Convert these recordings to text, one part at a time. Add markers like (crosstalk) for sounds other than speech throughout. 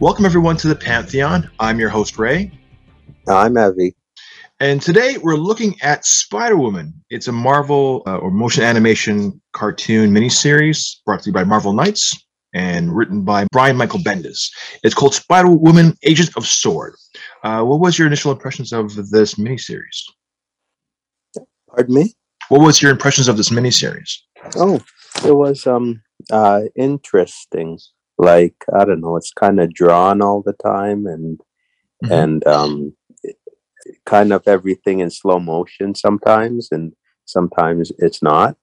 Welcome, everyone, to the Pantheon. I'm your host, Ray. I'm Evie. And today we're looking at Spider Woman. It's a Marvel uh, or motion animation cartoon miniseries brought to you by Marvel Knights and written by Brian Michael Bendis. It's called Spider Woman Agent of Sword. Uh, what was your initial impressions of this miniseries? Pardon me? What was your impressions of this miniseries? Oh, it was um uh interesting like I don't know, it's kind of drawn all the time and mm-hmm. and um, kind of everything in slow motion sometimes, and sometimes it's not.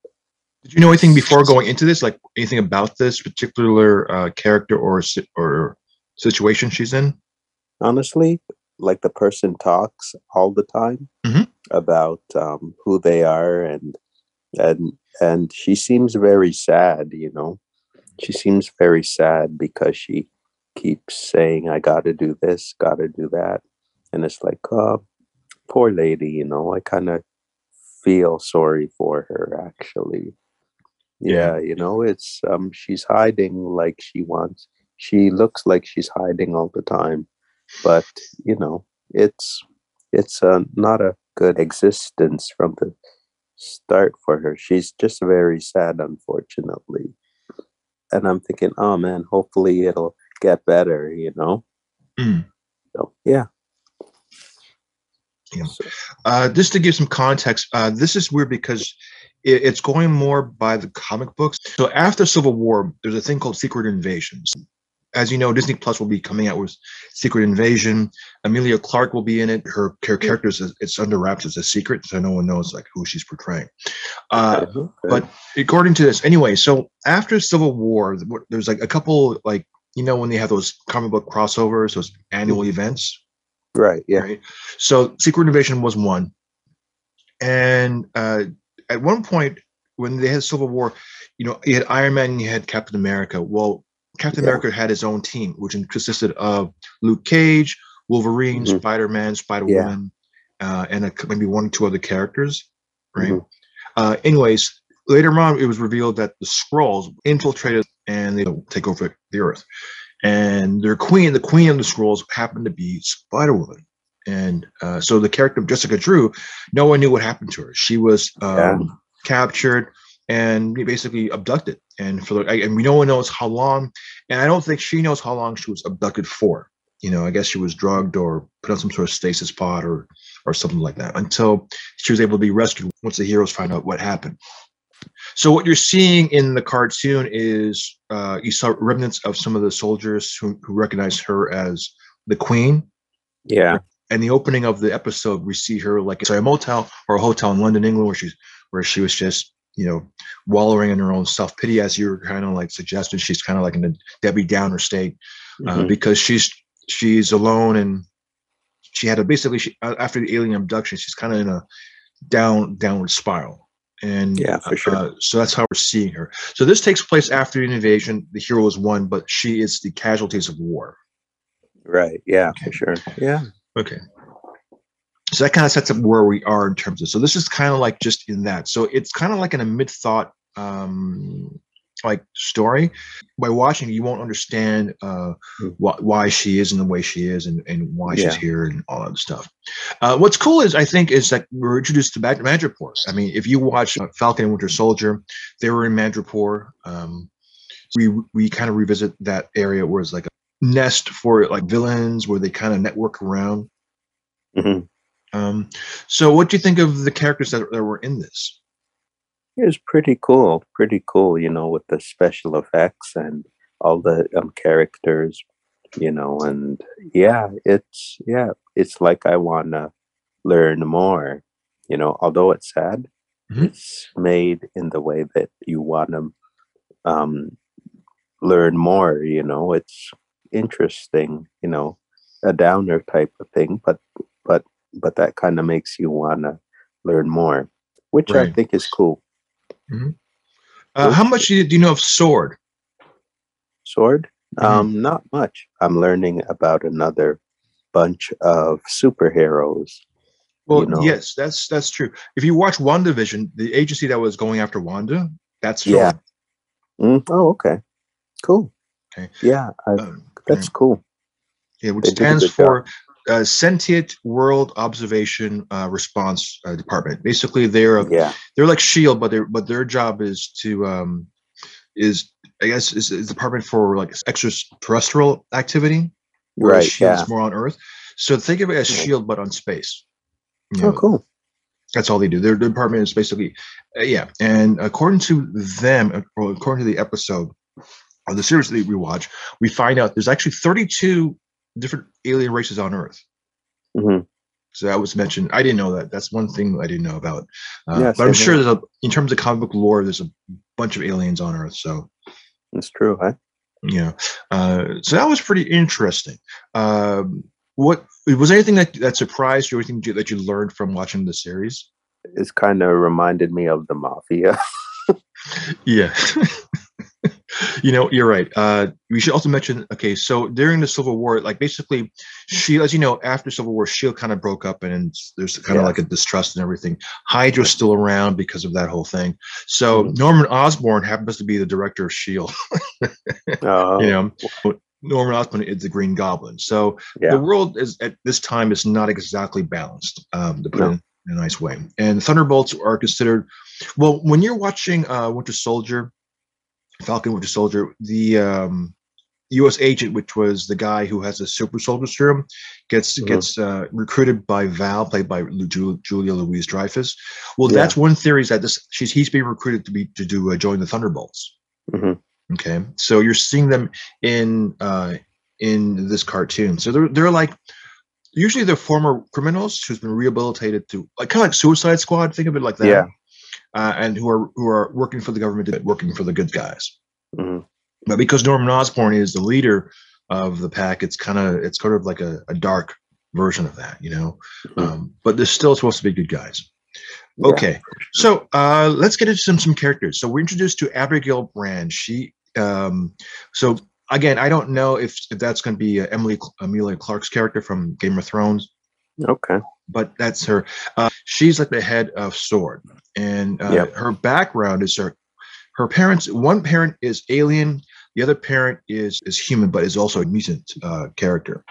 Did you know anything before going into this, like anything about this particular uh, character or or situation she's in? Honestly, like the person talks all the time mm-hmm. About um, who they are and and and she seems very sad you know she seems very sad because she keeps saying, I got to do this, got to do that. And it's like, oh, poor lady, you know, I kind of feel sorry for her actually. Yeah, you know, it's, um, she's hiding like she wants. She looks like she's hiding all the time, but you know, it's, it's uh, not a good existence from the start for her. She's just very sad, unfortunately and I'm thinking, oh man, hopefully it'll get better, you know. Mm. So yeah. Yeah. Uh, just to give some context, uh, this is weird because it, it's going more by the comic books. So after Civil War, there's a thing called Secret Invasions as you know, Disney Plus will be coming out with Secret Invasion. Emilia Clarke will be in it. Her, her character is it's under wraps as a secret, so no one knows like who she's portraying. Uh, okay. But according to this, anyway, so after Civil War, there's like a couple like you know when they have those comic book crossovers, those annual mm-hmm. events. Right. Yeah. Right? So Secret Invasion was one, and uh, at one point when they had Civil War, you know, you had Iron Man, you had Captain America. Well, Captain yeah. America had his own team, which consisted of Luke Cage, Wolverine, mm-hmm. Spider Man, Spider Woman, yeah. uh, and a, maybe one or two other characters. Right. Mm-hmm. Uh, anyways, later on, it was revealed that the Skrulls infiltrated and they take over the Earth. And their queen, the queen of the Skrulls, happened to be Spider Woman. And uh, so the character of Jessica Drew, no one knew what happened to her. She was um, yeah. captured and basically abducted and for the and we no one knows how long and i don't think she knows how long she was abducted for. You know i guess she was drugged or put on some sort of stasis pod or or something like that until she was able to be rescued once the heroes find out what happened. So what you're seeing in the cartoon is uh, you saw remnants of some of the soldiers who, who recognize her as the queen. Yeah. And the opening of the episode we see her like sorry, a motel or a hotel in london england where she's where she was just you know, wallowing in her own self pity, as you were kind of like suggesting. She's kind of like in a Debbie Downer state uh, mm-hmm. because she's she's alone and she had a basically she, after the alien abduction, she's kind of in a down downward spiral. And yeah, for sure. Uh, so that's how we're seeing her. So this takes place after the invasion. The hero is won, but she is the casualties of war. Right. Yeah, okay. for sure. Yeah. Okay so that kind of sets up where we are in terms of so this is kind of like just in that so it's kind of like in a mid-thought um like story by watching you won't understand uh hmm. wh- why she is in the way she is and, and why yeah. she's here and all that stuff uh what's cool is i think is that we're introduced to madripoor i mean if you watch uh, falcon and winter soldier they were in madripoor um we we kind of revisit that area where it's like a nest for like villains where they kind of network around mm-hmm. Um, so, what do you think of the characters that, that were in this? It was pretty cool, pretty cool. You know, with the special effects and all the um, characters. You know, and yeah, it's yeah, it's like I want to learn more. You know, although it's sad, mm-hmm. it's made in the way that you want to um, learn more. You know, it's interesting. You know, a downer type of thing, but but that kind of makes you want to learn more, which right. I think is cool. Mm-hmm. Uh, how much do you, do you, know of Sword? Sword? Mm-hmm. Um, not much. I'm learning about another bunch of superheroes. Well, you know? yes, that's that's true. If you watch WandaVision, the agency that was going after Wanda, that's yeah. Mm, oh, okay, cool. Okay, yeah, I, um, that's cool. Yeah, which they stands for uh, Sentient World Observation uh, Response uh, Department. Basically, they're yeah. they're like Shield, but their but their job is to um, is I guess is, is Department for like extraterrestrial activity, right? Shield yeah. is more on Earth. So think of it as Shield, but on space. You oh, know, oh, cool. That's all they do. Their, department is basically, uh, yeah. And according to them, or according to the episode the series that we watch, we find out there's actually 32 different alien races on Earth. Mm-hmm. So that was mentioned. I didn't know that. That's one thing I didn't know about. Uh, yes, but I'm sure there's a, in terms of comic book lore, there's a bunch of aliens on Earth. So that's true, huh? Yeah. Uh, so that was pretty interesting. Um, what was anything that that surprised you? Anything that you learned from watching the series? It's kind of reminded me of the mafia. (laughs) yeah. (laughs) you know, you're right. Uh, we should also mention. Okay, so during the Civil War, like basically, Shield, as you know, after Civil War, Shield kind of broke up, and there's kind of like a distrust and everything. Hydra's still around because of that whole thing. So mm-hmm. Norman Osborn happens to be the director of Shield. (laughs) uh, you know, Norman Osborn is the Green Goblin. So yeah. the world is at this time is not exactly balanced, um, to put no. it in a nice way. And Thunderbolts are considered. Well, when you're watching uh, Winter Soldier, Falcon Winter Soldier, the um, U.S. agent, which was the guy who has the super soldier serum, gets mm-hmm. gets uh, recruited by Val, played by Julia, Julia Louise Dreyfus. Well, yeah. that's one theory is that this she's he's being recruited to be to do uh, join the Thunderbolts. Mm-hmm. Okay, so you're seeing them in uh, in this cartoon. So they're they're like usually they're former criminals who's been rehabilitated to like kind of like Suicide Squad. Think of it like that. Yeah uh, and who are who are working for the government, working for the good guys. Mm-hmm. But because Norman Osborn is the leader of the pack, it's kind of it's kind of like a, a dark version of that, you know. Mm-hmm. Um, but they're still supposed to be good guys. Okay, yeah. so uh, let's get into some some characters. So we're introduced to Abigail Brand. She um, so again, I don't know if, if that's going to be uh, Emily Amelia Clarke's character from Game of Thrones. Okay. But that's her. Uh, she's like the head of Sword, and uh, yep. her background is her. Her parents. One parent is alien. The other parent is is human, but is also a mutant uh, character.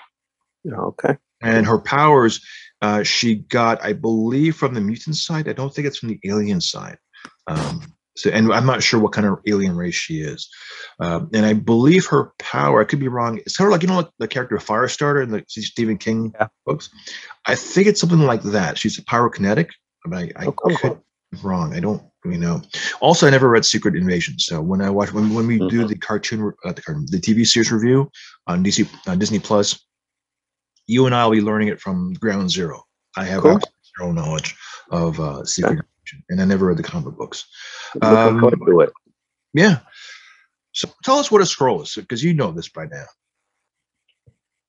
Okay. And her powers, uh, she got, I believe, from the mutant side. I don't think it's from the alien side. Um, so, and I'm not sure what kind of alien race she is. Um, and I believe her power, I could be wrong. It's kind of like, you know, like the character of Firestarter in the Stephen King yeah. books. I think it's something like that. She's a pyrokinetic. I, mean, I, I okay. could be wrong. I don't really know. Also, I never read Secret Invasion. So when I watch, when, when we mm-hmm. do the cartoon, uh, the cartoon, the TV series review on DC, uh, Disney Plus, you and I will be learning it from ground zero. I have cool. zero knowledge of uh, Secret and I never read the comic books. Um, to it. Yeah. So tell us what a Skrull is, because you know this by now.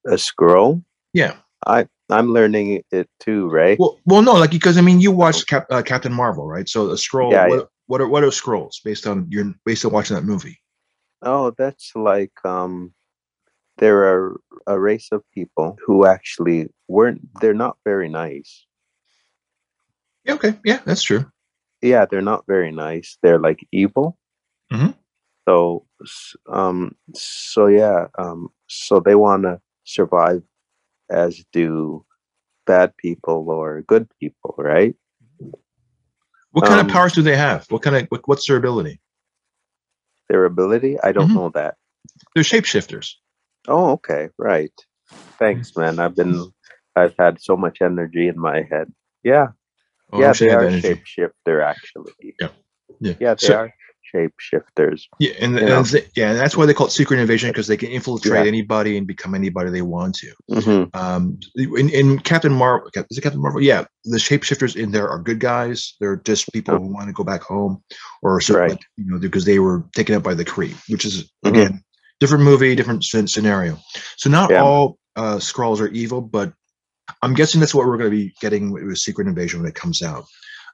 A Skrull? Yeah. I I'm learning it too, right? Well, well, no, like because I mean, you watched Cap, uh, Captain Marvel, right? So a Skrull. Yeah, what, what are what are Skrulls based on your based on watching that movie? Oh, that's like um, there are a race of people who actually weren't. They're not very nice. Yeah, okay, yeah, that's true yeah, they're not very nice. They're like evil. Mm-hmm. So, um, so yeah, um, so they want to survive as do bad people or good people, right? What kind um, of powers do they have? What kind of what, what's their ability? Their ability? I don't mm-hmm. know that. They're shapeshifters. Oh, okay, right. Thanks, man. I've been I've had so much energy in my head. Yeah, Oh, yeah, they are shapeshifter actually. Yeah, yeah, yeah they so, are shapeshifters. Yeah, and, and yeah, and that's why they call it secret invasion because they can infiltrate yeah. anybody and become anybody they want to. Mm-hmm. Um, in, in Captain Marvel, is it Captain Marvel? Yeah, the shapeshifters in there are good guys. They're just people oh. who want to go back home, or right. like, you know, because they were taken up by the Kree, which is mm-hmm. again different movie, different scenario. So not yeah. all uh, Skrulls are evil, but I'm guessing that's what we're going to be getting with Secret Invasion when it comes out.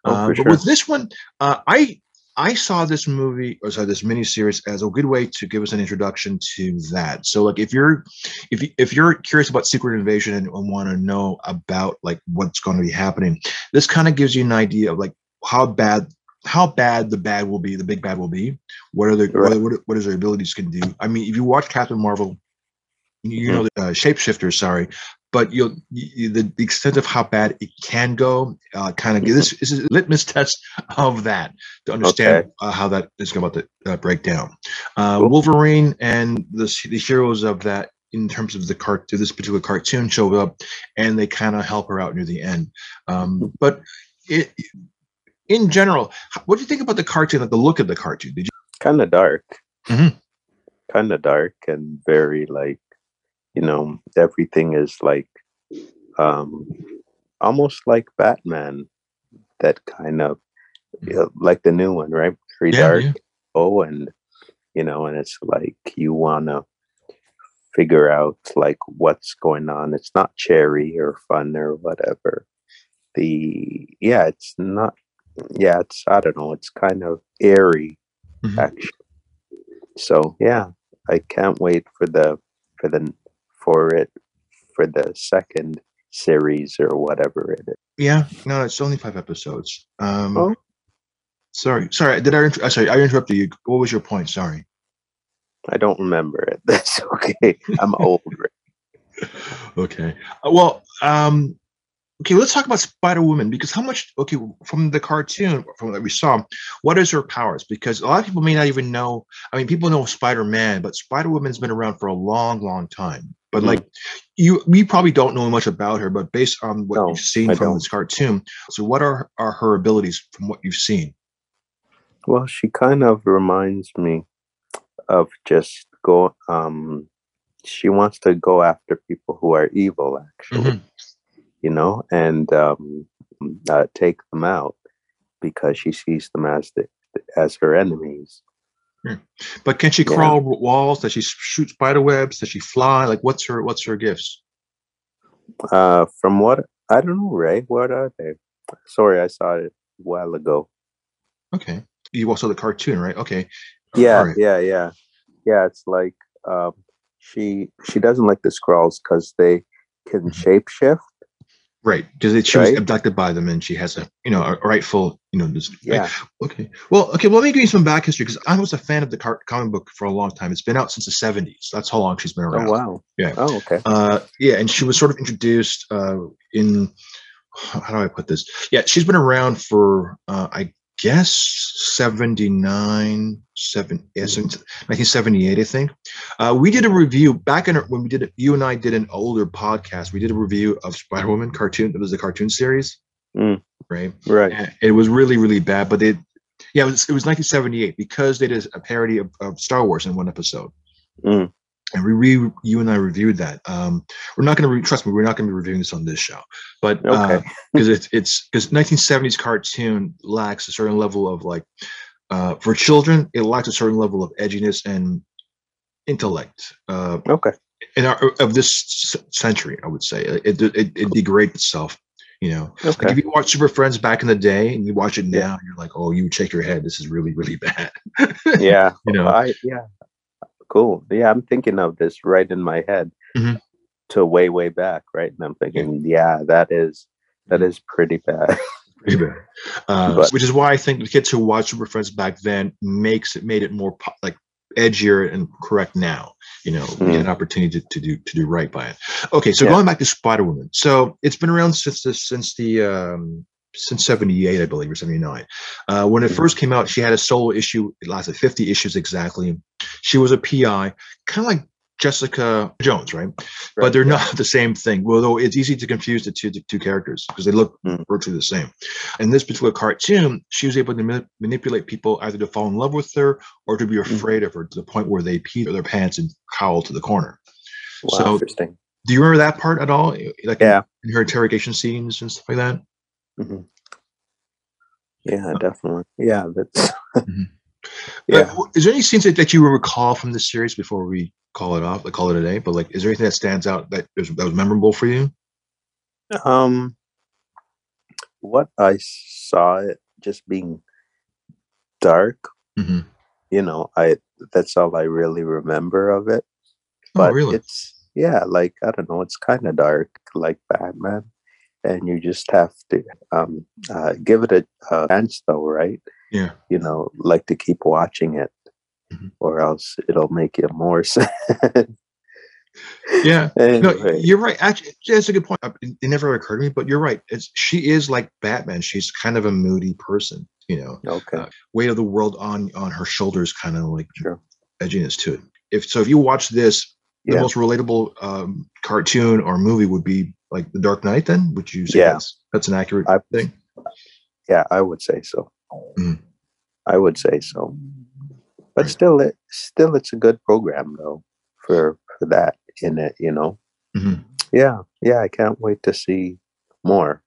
Oh, uh, but sure. with this one, uh, I I saw this movie or sorry, this miniseries as a good way to give us an introduction to that. So, like, if you're if you, if you're curious about Secret Invasion and, and want to know about like what's going to be happening, this kind of gives you an idea of like how bad how bad the bad will be, the big bad will be. What are the right. what, what is their abilities can do? I mean, if you watch Captain Marvel, you know mm-hmm. the uh, shapeshifters. Sorry, but you'll you, the, extent of how bad it can go uh, kind of this, this is a litmus test of that to understand okay. uh, how that is about to uh, break down. Uh, cool. Wolverine and the, the heroes of that in terms of the cart to this particular cartoon show up and they kind of help her out near the end. Um, hmm. but it, in general, what do you think about the cartoon? Like the look of the cartoon? Did you kind of dark, mm-hmm. kind of dark and very like you know everything is like um almost like batman that kind of you know, like the new one right very yeah, dark yeah. oh and you know and it's like you want to figure out like what's going on it's not cherry or fun or whatever the yeah it's not yeah it's i don't know it's kind of airy mm-hmm. actually so yeah i can't wait for the for the for it for the second series or whatever it is. Yeah, no, it's only five episodes. Um, oh. Sorry, sorry. Did I? Inter- sorry, I interrupted you. What was your point? Sorry. I don't remember it. (laughs) That's okay. I'm old. (laughs) okay. Uh, well, um, Okay, let's talk about Spider Woman because how much? Okay, from the cartoon, from what we saw, what is her powers? Because a lot of people may not even know. I mean, people know Spider Man, but Spider Woman's been around for a long, long time. But mm-hmm. like, you, we probably don't know much about her. But based on what no, you've seen I from don't. this cartoon, so what are are her abilities from what you've seen? Well, she kind of reminds me of just go. Um, she wants to go after people who are evil, actually. Mm-hmm you know, and um, uh, take them out because she sees them as the, as her enemies. Hmm. But can she yeah. crawl walls? Does she shoot spider webs? Does she fly? Like, what's her what's her gifts? Uh, from what I don't know, Ray. What are they? Sorry, I saw it a while ago. Okay, you also the cartoon, right? Okay. Yeah, right. yeah, yeah, yeah. It's like um, she she doesn't like the Skrulls because they can mm-hmm. shapeshift Right, because she was abducted by them, and she has a you know a rightful you know this. Yeah. Right? Okay. Well, okay. Well, let me give you some back history because I was a fan of the car- comic book for a long time. It's been out since the seventies. That's how long she's been around. Oh wow. Yeah. Oh okay. Uh, yeah, and she was sort of introduced uh, in how do I put this? Yeah, she's been around for uh, I guess 79, 7, yeah, 1978, I think. Uh, we did a review back in when we did it, you and I did an older podcast. We did a review of Spider Woman cartoon. It was a cartoon series. Mm. Right. Right. And it was really, really bad, but they, yeah, it was, it was 1978 because they did a parody of, of Star Wars in one episode. Mm and we re, you and I reviewed that. Um, we're not going to re- trust me. We're not going to be reviewing this on this show, but because uh, (laughs) it's it's because 1970s cartoon lacks a certain level of like uh, for children, it lacks a certain level of edginess and intellect. Uh, okay. In our of this century, I would say it it, it degrades itself. You know, okay. like if you watch Super Friends back in the day and you watch it now, yeah. you're like, oh, you shake your head. This is really, really (laughs) bad. yeah. You know, I, yeah, cool. Yeah, I'm thinking of this right in my head mm-hmm. to way, way back, right? And I'm thinking, yeah, that is that is pretty bad. pretty bad. Uh, but, which is why I think the kids who watched Super Friends back then makes it made it more like edgier and correct now. You know, mm. we had an opportunity to, to, do to do right by it. Okay, so yeah. going back to Spider Woman, so it's been around since the since the um, since 78 i believe or 79 uh, when it mm-hmm. first came out she had a solo issue it lasted 50 issues exactly she was a pi kind of like jessica jones right, right but they're yeah. not the same thing although it's easy to confuse the two, the two characters because they look mm. virtually the same in this particular cartoon she was able to ma- manipulate people either to fall in love with her or to be mm. afraid mm. of her to the point where they pee their pants and cowl to the corner wow, so interesting do you remember that part at all like yeah. in her interrogation scenes and stuff like that Mm-hmm. Yeah, definitely. Yeah, that's. mm-hmm. (laughs) Yeah. Uh, is there any scenes that, that you recall from the series before we call it off, like call it a day? But like, is there anything that stands out that was, that was memorable for you? Um, what I saw it just being dark. Mm-hmm. You know, I that's all I really remember of it. Oh, but oh, really? it's yeah, like I don't know, it's kind of dark, like Batman, and you just have to um, uh, give it a, a, chance, though, right? Yeah, you know, like to keep watching it, mm-hmm. or else it'll make you more (laughs) sad. yeah, anyway. no, you're right. Actually, that's a good point. It never occurred to me, but you're right. It's, she is like Batman. She's kind of a moody person, you know. Okay. Uh, weight of the world on on her shoulders, kind of like sure. edginess to it. If so, if you watch this the yeah. most relatable um, cartoon or movie would be like The Dark Knight. Then would you say yeah. that's, that's an accurate I, thing? Yeah, I would say so. Mm. I would say so. But right. still, it still it's a good program though for for that in it. You know. Mm-hmm. Yeah, yeah. I can't wait to see more.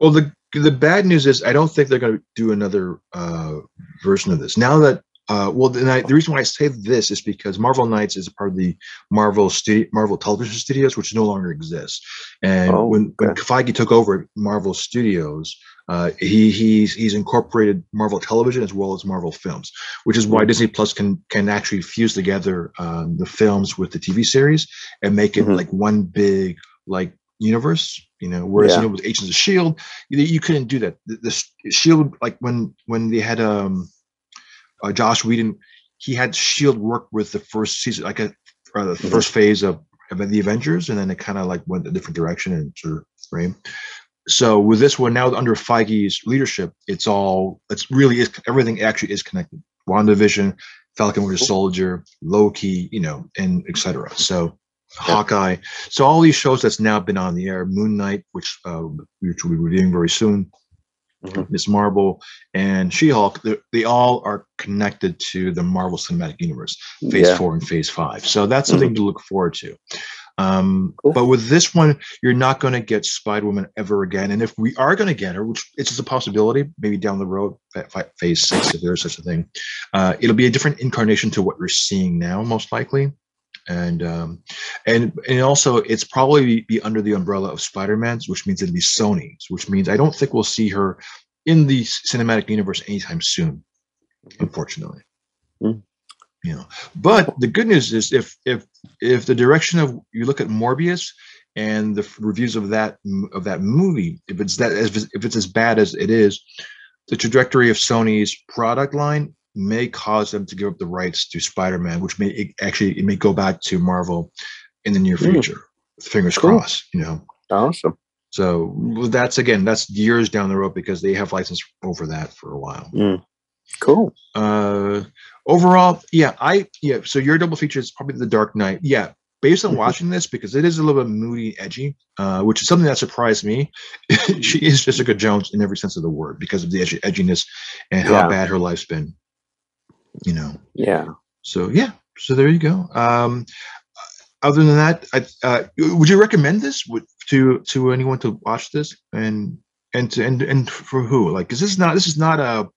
Well, the the bad news is I don't think they're going to do another uh, version of this. Now that uh, well, I, the reason why I say this is because Marvel Knights is a part of the Marvel studio, Marvel Television Studios, which no longer exists. And oh, when, when Feige took over Marvel Studios, uh, he he's he's incorporated Marvel Television as well as Marvel Films, which is why mm-hmm. Disney Plus can can actually fuse together um, the films with the TV series and make it mm-hmm. like one big like universe. You know, whereas yeah. you know with Agents of Shield, you, you couldn't do that. The, the Shield like when when they had um uh, Joss Whedon, he had Shield work with the first season, like a uh, the first phase of, of the Avengers, and then it kind of like went a different direction and sort of right. So with this one now under Feige's leadership, it's all it's really is everything actually is connected. WandaVision, Falcon Winter Soldier, Loki, you know, and etc. So Hawkeye. So all these shows that's now been on the air, Moon Knight, which uh, which we'll be reviewing very soon, mm-hmm. Miss Marvel, and She Hulk, they all are connected to the Marvel Cinematic Universe, Phase yeah. Four and Phase Five. So that's something mm-hmm. to look forward to. Um, cool. But with this one, you're not going to get Spider Woman ever again. And if we are going to get her, which it's just a possibility, maybe down the road, Phase Six, if there's such a thing, uh, it'll be a different incarnation to what we're seeing now, most likely and um, and and also it's probably be under the umbrella of Spider-Man's, which means it'll be Sony's, which means I don't think we'll see her in the cinematic universe anytime soon, unfortunately. Mm. You know, but the good news is if if if the direction of you look at Morbius and the reviews of that of that movie, if it's that if it's as bad as it is, the trajectory of Sony's product line may cause them to give up the rights to Spider-Man, which may it actually it may go back to Marvel in the near hmm. future. Mm. Fingers cool. crossed, you know. Awesome. So that's again, that's years down the road because they have license over that for a while. Mm. Cool. Uh, overall, yeah, I yeah. So your double feature is probably The Dark Knight. Yeah, based on mm-hmm. watching this because it is a little bit moody, edgy, uh, which is something that surprised me. (laughs) she is Jessica Jones in every sense of the word because of the edgy, edginess and how yeah. bad her life's been you know. Yeah. So yeah. So there you go. Um, other than that, I, uh, would you recommend this to to anyone to watch this and and to, and and for who? Like, is this not this is not a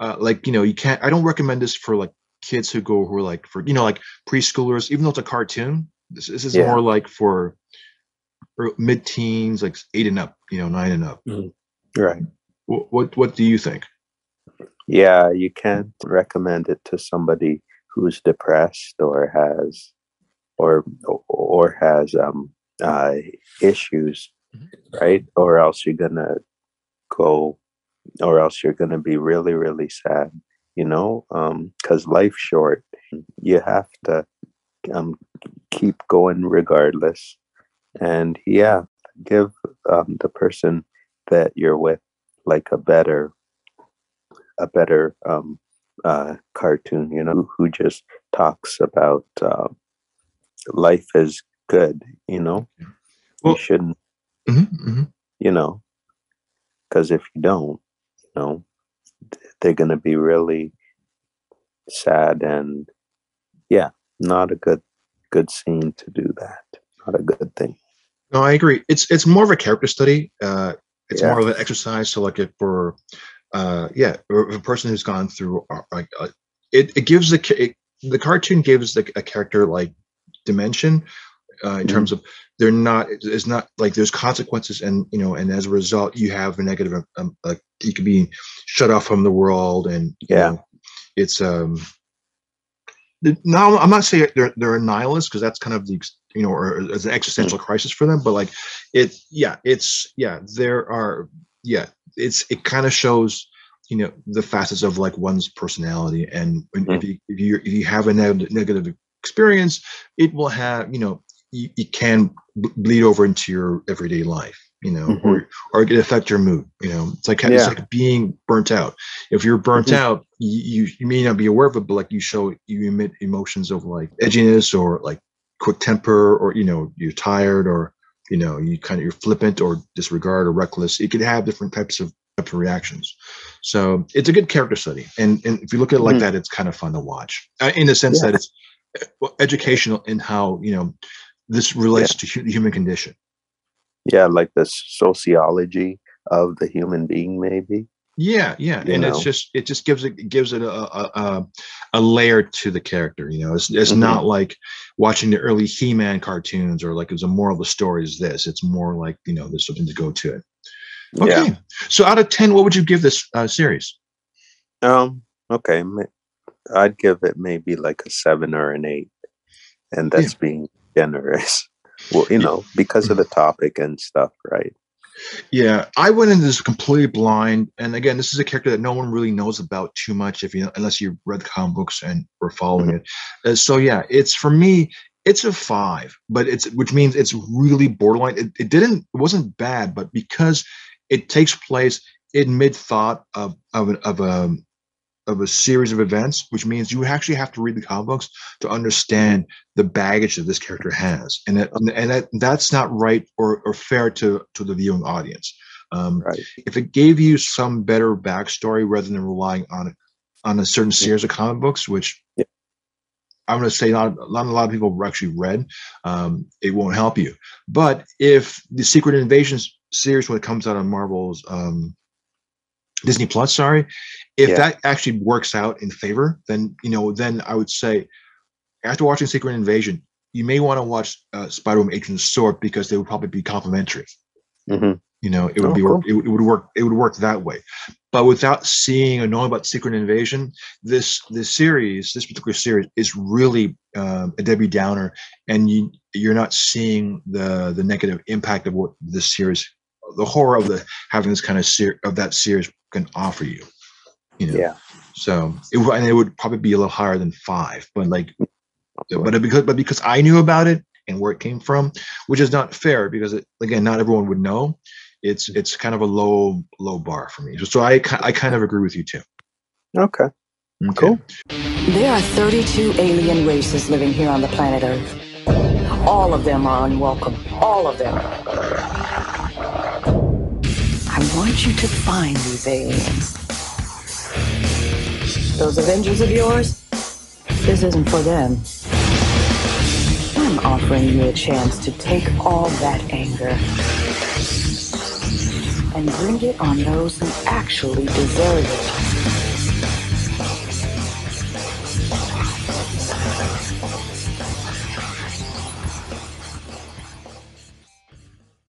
uh, like you know you can't. I don't recommend this for like kids who go who are like for you know like preschoolers. Even though it's a cartoon, this, this is yeah. more like for, for mid teens, like eight and up. You know, nine and up. Mm-hmm. Right. What, what what do you think? Yeah, you can't recommend it to somebody who's depressed or has or or has um uh issues, mm-hmm. right? Or else you're gonna go or else you're gonna be really, really sad, you know? Um, because life's short. You have to um keep going regardless. And yeah, give um the person that you're with like a better a better um, uh, cartoon, you know, who just talks about uh, life is good, you know. Well, you shouldn't, mm-hmm, mm-hmm. you know, because if you don't, you know, they're going to be really sad and, yeah, not a good good scene to do that. Not a good thing. No, I agree. It's it's more of a character study. Uh, it's yeah. more of an exercise to look at for uh, yeah, a person who's gone through uh, like uh, it, it gives the it, the cartoon gives the, a character like dimension uh, in mm-hmm. terms of they're not it's not like there's consequences and you know and as a result you have a negative um, like you could be shut off from the world and yeah know, it's um now i'm not saying they're they're a nihilist because that's kind of the you know or as an existential mm-hmm. crisis for them but like it yeah it's yeah there are yeah it's it kind of shows you know the facets of like one's personality and mm-hmm. if you if you if you have a negative experience it will have you know you, you can bleed over into your everyday life you know mm-hmm. or or it can affect your mood you know it's like yeah. it's like being burnt out if you're burnt mm-hmm. out you, you may not be aware of it but like you show you emit emotions of like edginess or like quick temper or you know you're tired or you know you kind of you're flippant or disregard or reckless it could have different types of types of reactions so it's a good character study and and if you look at it like mm-hmm. that it's kind of fun to watch uh, in the sense yeah. that it's uh, educational in how you know this relates yeah. to hu- the human condition yeah like the sociology of the human being maybe yeah yeah you and know? it's just it just gives it gives it a a, a layer to the character you know it's, it's mm-hmm. not like watching the early he-man cartoons or like it's a moral of the story is this it's more like you know there's something to go to it okay yeah. so out of 10 what would you give this uh, series um okay i'd give it maybe like a seven or an eight and that's yeah. being generous. Well, you know, because of the topic and stuff, right? Yeah, I went into this completely blind, and again, this is a character that no one really knows about too much, if you unless you read the comic books and were following mm-hmm. it. Uh, so yeah, it's for me, it's a five, but it's which means it's really borderline. It, it didn't, it wasn't bad, but because it takes place in mid thought of of, of a of a series of events, which means you actually have to read the comic books to understand the baggage that this character has, and that, and that that's not right or, or fair to to the viewing audience. Um, right. If it gave you some better backstory rather than relying on on a certain series of comic books, which yeah. I'm going to say not, not a lot of people actually read, um, it won't help you. But if the Secret Invasions series, when it comes out on Marvel's um, Disney Plus, sorry, if yeah. that actually works out in favor, then you know, then I would say after watching Secret Invasion, you may want to watch uh, Spider-Man Agent of Sword because they would probably be complementary. Mm-hmm. You know, it would oh, be cool. it, would, it would work it would work that way. But without seeing or knowing about Secret Invasion, this this series, this particular series, is really um, a Debbie Downer, and you you're not seeing the the negative impact of what this series, the horror of the having this kind of ser- of that series can offer you. You know? Yeah. So it and it would probably be a little higher than five, but like, but because but because I knew about it and where it came from, which is not fair because it, again, not everyone would know. It's it's kind of a low low bar for me. So, so I I kind of agree with you too. Okay. okay. Cool. There are 32 alien races living here on the planet Earth. All of them are unwelcome. All of them. I want you to find these aliens. Those Avengers of yours, this isn't for them. I'm offering you a chance to take all that anger and bring it on those who actually deserve it.